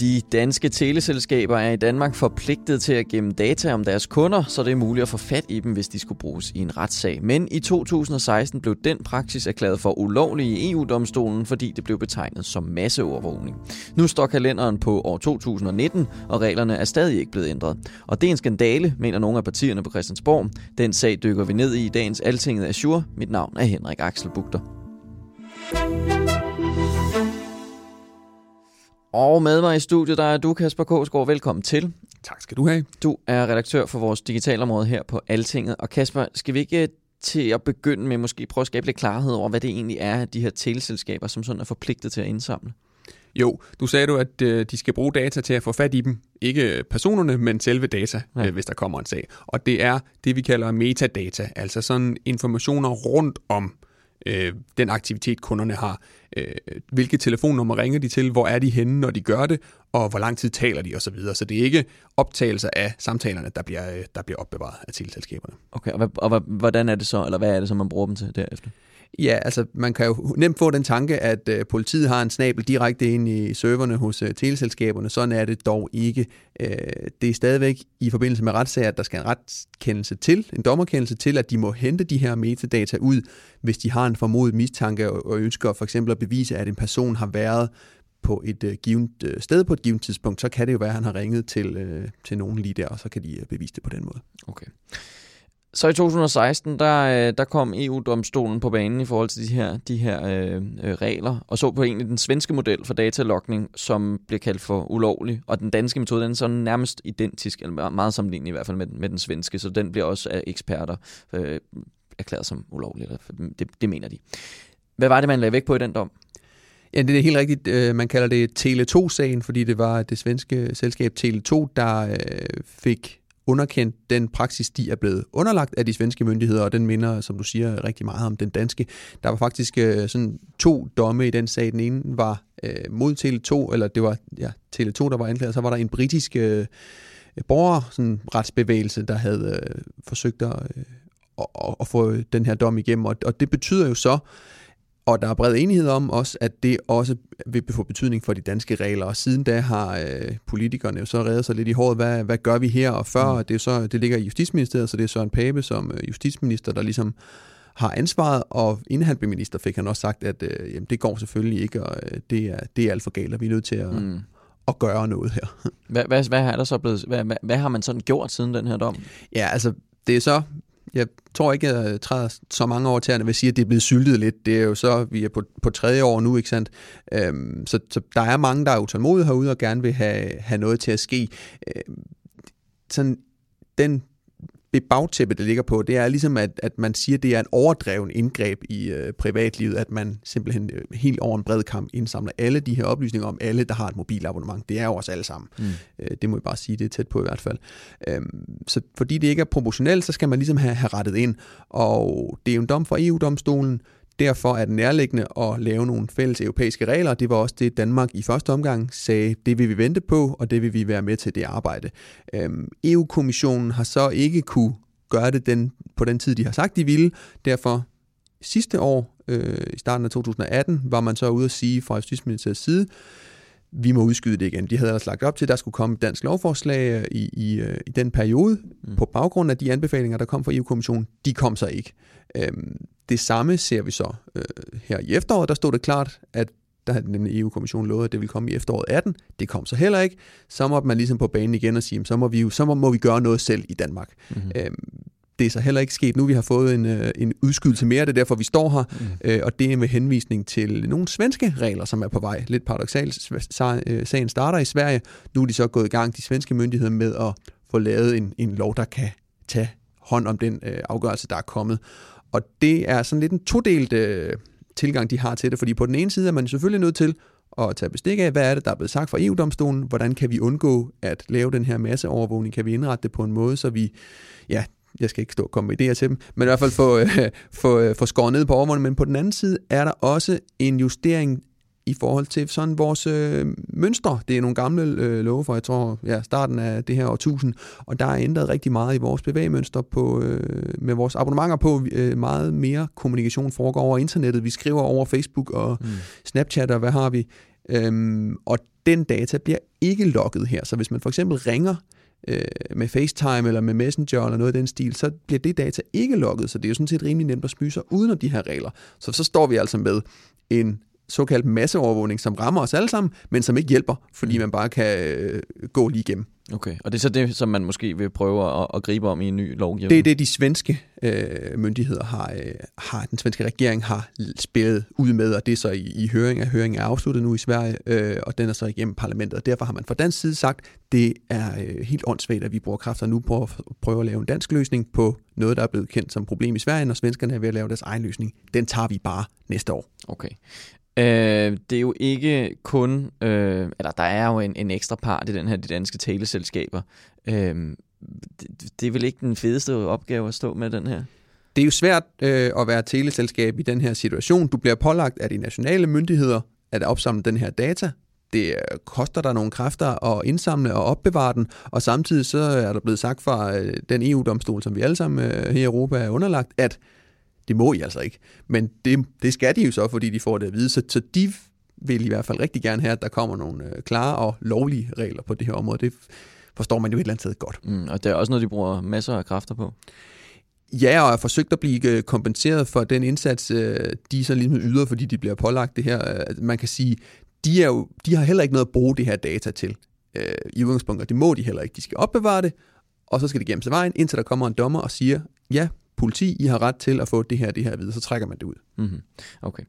De danske teleselskaber er i Danmark forpligtet til at gemme data om deres kunder, så det er muligt at få fat i dem, hvis de skulle bruges i en retssag. Men i 2016 blev den praksis erklæret for ulovlig i EU-domstolen, fordi det blev betegnet som masseovervågning. Nu står kalenderen på år 2019, og reglerne er stadig ikke blevet ændret. Og det er en skandale, mener nogle af partierne på Christiansborg. Den sag dykker vi ned i i dagens Altinget Azure. Mit navn er Henrik Axel Bugter. Og med mig i studiet, der er du, Kasper Kåsgaard. Velkommen til. Tak skal du have. Du er redaktør for vores digitalområde her på Altinget. Og Kasper, skal vi ikke til at begynde med måske prøve at skabe lidt klarhed over, hvad det egentlig er, de her teleselskaber, som sådan er forpligtet til at indsamle? Jo, du sagde du, at øh, de skal bruge data til at få fat i dem. Ikke personerne, men selve data, ja. øh, hvis der kommer en sag. Og det er det, vi kalder metadata, altså sådan informationer rundt om øh, den aktivitet, kunderne har. Øh, hvilke telefonnummer ringer de til, hvor er de henne, når de gør det, og hvor lang tid taler de osv. Så, så det er ikke optagelser af samtalerne, der bliver, øh, der bliver opbevaret af teleselskaberne. Okay, og, hvad, og hvordan er det så, eller hvad er det så, man bruger dem til derefter? Ja, altså man kan jo nemt få den tanke, at øh, politiet har en snabel direkte ind i serverne hos øh, teleselskaberne. Sådan er det dog ikke. Øh, det er stadigvæk i forbindelse med retssager, at der skal en retskendelse til, en dommerkendelse til, at de må hente de her metadata ud, hvis de har en formodet mistanke og, og ønsker for eksempel at bevise, at en person har været på et øh, givet øh, sted på et givet tidspunkt, så kan det jo være, at han har ringet til, øh, til nogen lige der, og så kan de øh, bevise det på den måde. Okay. Så i 2016, der, øh, der kom EU-domstolen på banen i forhold til de her, de her øh, øh, regler, og så på egentlig den svenske model for datalogning, som bliver kaldt for ulovlig. Og den danske metode, den er sådan nærmest identisk, eller meget sammenlignende i hvert fald med, med den svenske, så den bliver også af eksperter øh, erklæret som ulovlig. Eller, det, det mener de. Hvad var det, man lagde væk på i den dom? Ja, det er helt rigtigt. Øh, man kalder det Tele2-sagen, fordi det var det svenske selskab Tele2, der fik underkendt den praksis, de er blevet underlagt af de svenske myndigheder, og den minder, som du siger, rigtig meget om den danske. Der var faktisk øh, sådan to domme i den sag. Den ene var øh, mod Tele2, eller det var ja, Tele2, der var anklaget, så var der en britisk øh, borger, sådan retsbevægelse, der havde øh, forsøgt at, øh, at, at få den her dom igennem, og, og det betyder jo så, og der er bred enighed om også, at det også vil få betydning for de danske regler. Og siden da har øh, politikerne jo så reddet sig lidt i håret, hvad, hvad gør vi her? Og før, mm. det, er så, det ligger i Justitsministeriet, så det er Søren Pape som øh, justitsminister, der ligesom har ansvaret, og inden han blev minister, fik han også sagt, at øh, jamen, det går selvfølgelig ikke, og øh, det, er, det er alt for galt, og vi er nødt til at, mm. at gøre noget her. Hvad, hvad, hvad, er der så blevet, hvad, hvad, hvad har man sådan gjort siden den her dom? Ja, altså det er så jeg tror ikke, jeg træder så mange år til, at vil sige, at det er blevet syltet lidt. Det er jo så, vi er på, på tredje år nu, ikke sandt? Øhm, så, så der er mange, der er utålmodige herude og gerne vil have, have noget til at ske. Øhm, sådan, den det bagtæppe, det ligger på, det er ligesom, at, at man siger, at det er en overdreven indgreb i øh, privatlivet, at man simpelthen øh, helt over en bred kamp indsamler alle de her oplysninger om alle, der har et mobilabonnement. Det er jo os alle sammen. Mm. Øh, det må jeg bare sige, det er tæt på i hvert fald. Øhm, så fordi det ikke er proportionelt, så skal man ligesom have, have rettet ind. Og det er jo en dom fra EU-domstolen, Derfor er det nærliggende at lave nogle fælles europæiske regler. Det var også det, Danmark i første omgang sagde, det vil vi vente på, og det vil vi være med til det arbejde. Øhm, EU-kommissionen har så ikke kunne gøre det den, på den tid, de har sagt, de ville. Derfor sidste år, øh, i starten af 2018, var man så ude at sige fra Justitsministeriets side, vi må udskyde det igen. De havde ellers lagt op til, at der skulle komme et dansk lovforslag øh, i, i, øh, i den periode, mm. på baggrund af de anbefalinger, der kom fra EU-kommissionen. De kom så ikke. Øhm, det samme ser vi så øh, her i efteråret. Der stod det klart, at der havde nemlig EU-kommissionen lovet, at det ville komme i efteråret 18. Det kom så heller ikke. Så må man ligesom på banen igen og sige, så må vi, jo, så må vi gøre noget selv i Danmark. Mm-hmm. Øhm, det er så heller ikke sket nu. Vi har fået en, øh, en udskydelse mere, det er derfor, vi står her. Mm. Øh, og det er med henvisning til nogle svenske regler, som er på vej. Lidt paradoxalt. Øh, sagen starter i Sverige. Nu er de så gået i gang, de svenske myndigheder, med at få lavet en, en lov, der kan tage hånd om den øh, afgørelse, der er kommet. Og det er sådan lidt en todelt øh, tilgang, de har til det, fordi på den ene side er man selvfølgelig nødt til at tage bestik af, hvad er det, der er blevet sagt fra EU-domstolen, hvordan kan vi undgå at lave den her masseovervågning, kan vi indrette det på en måde, så vi, ja, jeg skal ikke stå og komme med idéer til dem, men i hvert fald få, øh, få, øh, få skåret ned på overvågning, men på den anden side er der også en justering i forhold til sådan vores øh, mønstre. Det er nogle gamle øh, love for, jeg tror, ja, starten af det her årtusind, og der er ændret rigtig meget i vores bevægemønster på, øh, med vores abonnementer på. Øh, meget mere kommunikation foregår over internettet. Vi skriver over Facebook og mm. Snapchat og hvad har vi. Øhm, og den data bliver ikke logget her. Så hvis man for eksempel ringer øh, med FaceTime eller med Messenger eller noget af den stil, så bliver det data ikke logget, så det er jo sådan set rimelig nemt at smyge sig uden om de her regler. Så så står vi altså med en såkaldt masseovervågning, som rammer os alle sammen, men som ikke hjælper, fordi mm. man bare kan øh, gå lige igennem. Okay, og det er så det, som man måske vil prøve at, at gribe om i en ny lovgivning? Det er det, de svenske øh, myndigheder har, øh, har, den svenske regering har spillet ud med, og det er så i, i høring, at høringen er afsluttet nu i Sverige, øh, og den er så igennem parlamentet, og derfor har man fra dansk side sagt, det er øh, helt åndssvagt, at vi bruger kræfter nu på at prøve at lave en dansk løsning på noget, der er blevet kendt som problem i Sverige, når svenskerne er ved at lave deres egen løsning. Den tager vi bare næste år. Okay. Øh, det er jo ikke kun, øh, eller der er jo en, en ekstra part i den her, de danske teleselskaber. Øh, det, det er vel ikke den fedeste opgave at stå med den her? Det er jo svært øh, at være teleselskab i den her situation. Du bliver pålagt af de nationale myndigheder at opsamle den her data. Det øh, koster dig nogle kræfter at indsamle og opbevare den, og samtidig så er der blevet sagt fra øh, den EU-domstol, som vi alle sammen øh, her i Europa er underlagt, at det må I altså ikke. Men det, det skal de jo så, fordi de får det at vide. Så, så de vil i hvert fald rigtig gerne have, at der kommer nogle øh, klare og lovlige regler på det her område. Det forstår man jo et eller andet sted godt. Mm, og det er også noget, de bruger masser af kræfter på. Ja, og har forsøgt at blive øh, kompenseret for den indsats, øh, de så ligesom yder, fordi de bliver pålagt det her. Man kan sige, de, er jo, de har heller ikke noget at bruge det her data til i udgangspunktet. Det må de heller ikke. De skal opbevare det, og så skal det gemmes af vejen, indtil der kommer en dommer og siger, ja, politi, I har ret til at få det her det her videre, så trækker man det ud. Mm-hmm. Okay.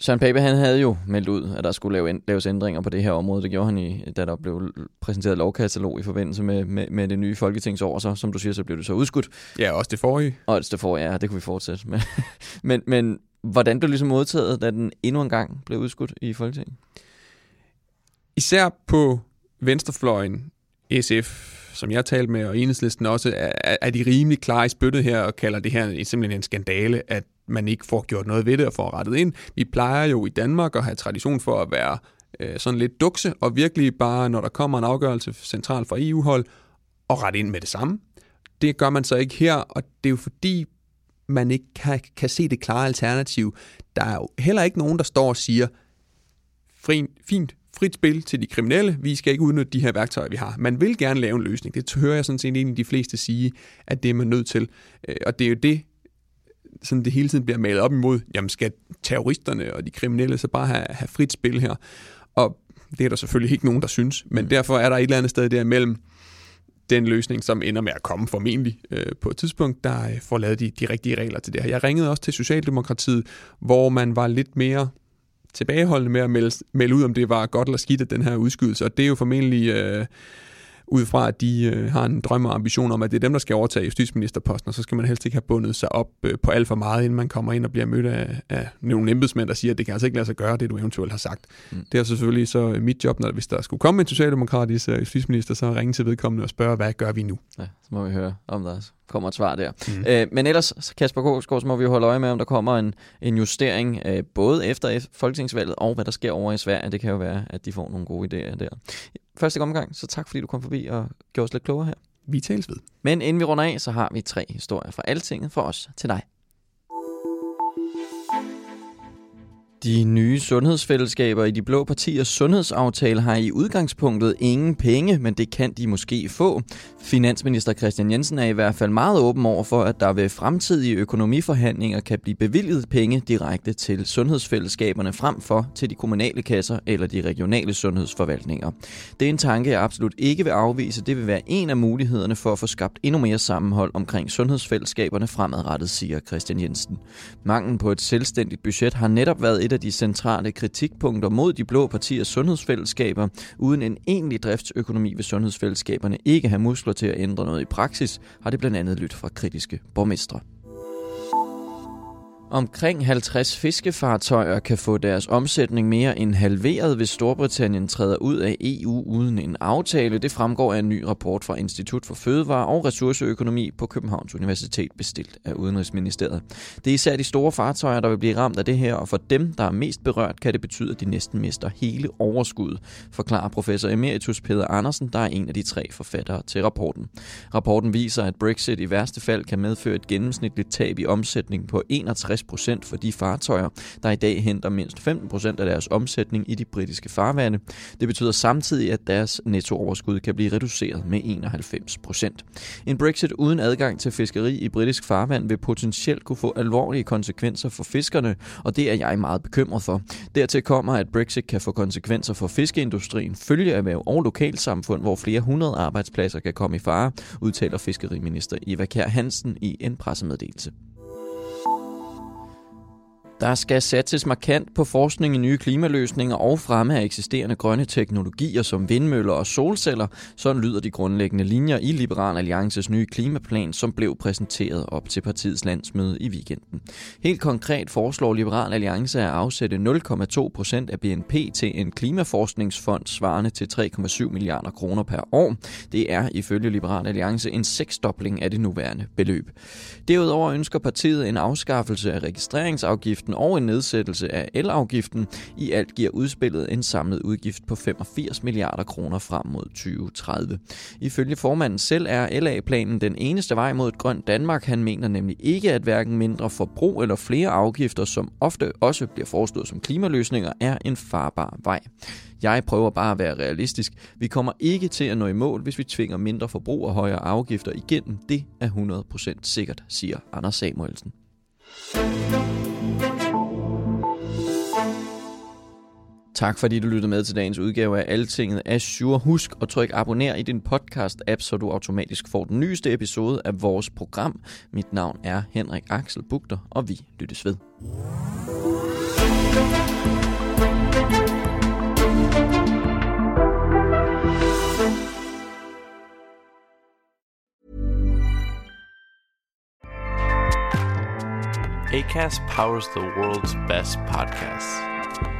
Søren Pape, han havde jo meldt ud, at der skulle lave, laves ændringer på det her område. Det gjorde han, i, da der blev præsenteret lovkatalog i forbindelse med, med, med det nye folketingsår. Så, som du siger, så blev det så udskudt. Ja, også det forrige. Og også det forrige, ja, det kunne vi fortsætte med. men, men hvordan blev det ligesom modtaget, da den endnu en gang blev udskudt i Folketinget? Især på venstrefløjen, SF, som jeg talte med, og enhedslisten også, er, er de rimelig klare i spyttet her og kalder det her simpelthen en skandale, at man ikke får gjort noget ved det og får rettet ind. Vi plejer jo i Danmark at have tradition for at være øh, sådan lidt dukse, og virkelig bare, når der kommer en afgørelse centralt fra EU-hold, og rette ind med det samme. Det gør man så ikke her, og det er jo fordi, man ikke kan, kan se det klare alternativ. Der er jo heller ikke nogen, der står og siger, fint, frit spil til de kriminelle. Vi skal ikke udnytte de her værktøjer, vi har. Man vil gerne lave en løsning. Det hører jeg sådan set egentlig de fleste sige, at det er man nødt til. Øh, og det er jo det, sådan det hele tiden bliver malet op imod. Jamen skal terroristerne og de kriminelle så bare have, have frit spil her? Og det er der selvfølgelig ikke nogen, der synes. Men mm. derfor er der et eller andet sted der mellem den løsning, som ender med at komme formentlig øh, på et tidspunkt, der øh, får lavet de, de rigtige regler til det her. Jeg ringede også til Socialdemokratiet, hvor man var lidt mere tilbageholdende med at melde, melde ud, om det var godt eller skidt, at den her udskydelse. Og det er jo formentlig øh, ud fra, at de øh, har en drøm og ambition om, at det er dem, der skal overtage justitsministerposten, og så skal man helst ikke have bundet sig op øh, på alt for meget, inden man kommer ind og bliver mødt af, af nogle embedsmænd, der siger, at det kan altså ikke lade sig gøre, det du eventuelt har sagt. Mm. Det er selvfølgelig så mit job, når hvis der skulle komme en socialdemokratisk øh, justitsminister, så ringe til vedkommende og spørge, hvad gør vi nu? Ja, så må vi høre, om der kommer et svar der. Mm. Øh, men ellers, Kasper Gårdsgaard, så må vi holde øje med, om der kommer en, en justering, øh, både efter folketingsvalget og hvad der sker over i Sverige. Det kan jo være, at de får nogle gode idéer der første omgang, så tak fordi du kom forbi og gjorde os lidt klogere her. Vi tales ved. Men inden vi runder af, så har vi tre historier fra Altinget for os til dig. De nye sundhedsfællesskaber i de blå partiers sundhedsaftale har i udgangspunktet ingen penge, men det kan de måske få. Finansminister Christian Jensen er i hvert fald meget åben over for, at der ved fremtidige økonomiforhandlinger kan blive bevilget penge direkte til sundhedsfællesskaberne frem for til de kommunale kasser eller de regionale sundhedsforvaltninger. Det er en tanke, jeg absolut ikke vil afvise. Det vil være en af mulighederne for at få skabt endnu mere sammenhold omkring sundhedsfællesskaberne fremadrettet, siger Christian Jensen. Manglen på et selvstændigt budget har netop været et af de centrale kritikpunkter mod de blå partiers sundhedsfællesskaber. Uden en egentlig driftsøkonomi vil sundhedsfællesskaberne ikke have muskler til at ændre noget i praksis, har det blandt andet lyttet fra kritiske borgmestre. Omkring 50 fiskefartøjer kan få deres omsætning mere end halveret, hvis Storbritannien træder ud af EU uden en aftale. Det fremgår af en ny rapport fra Institut for Fødevare og Ressourceøkonomi på Københavns Universitet, bestilt af Udenrigsministeriet. Det er især de store fartøjer, der vil blive ramt af det her, og for dem, der er mest berørt, kan det betyde, at de næsten mister hele overskuddet, forklarer professor Emeritus Peter Andersen, der er en af de tre forfattere til rapporten. Rapporten viser, at Brexit i værste fald kan medføre et gennemsnitligt tab i omsætning på 61 50 for de fartøjer, der i dag henter mindst 15% af deres omsætning i de britiske farvande. Det betyder samtidig, at deres nettooverskud kan blive reduceret med 91% En Brexit uden adgang til fiskeri i britisk farvand vil potentielt kunne få alvorlige konsekvenser for fiskerne, og det er jeg meget bekymret for. Dertil kommer, at Brexit kan få konsekvenser for fiskeindustrien, følgeerhverv og lokalsamfund, hvor flere hundrede arbejdspladser kan komme i fare, udtaler fiskeriminister Eva Kær Hansen i en pressemeddelelse. Der skal satses markant på forskning i nye klimaløsninger og fremme af eksisterende grønne teknologier som vindmøller og solceller. Sådan lyder de grundlæggende linjer i Liberal Alliances nye klimaplan, som blev præsenteret op til partiets landsmøde i weekenden. Helt konkret foreslår Liberal Alliance at afsætte 0,2 procent af BNP til en klimaforskningsfond svarende til 3,7 milliarder kroner per år. Det er ifølge Liberal Alliance en seksdobling af det nuværende beløb. Derudover ønsker partiet en afskaffelse af registreringsafgiften afgiften og en nedsættelse af elafgiften. I alt giver udspillet en samlet udgift på 85 milliarder kroner frem mod 2030. Ifølge formanden selv er LA-planen den eneste vej mod et grønt Danmark. Han mener nemlig ikke, at hverken mindre forbrug eller flere afgifter, som ofte også bliver foreslået som klimaløsninger, er en farbar vej. Jeg prøver bare at være realistisk. Vi kommer ikke til at nå i mål, hvis vi tvinger mindre forbrug og højere afgifter igennem. Det er 100% sikkert, siger Anders Samuelsen. Tak fordi du lyttede med til dagens udgave af Altinget Azure. Husk at trykke abonner i din podcast-app, så du automatisk får den nyeste episode af vores program. Mit navn er Henrik Axel Bugter, og vi lyttes ved. ACAST powers the world's best podcasts.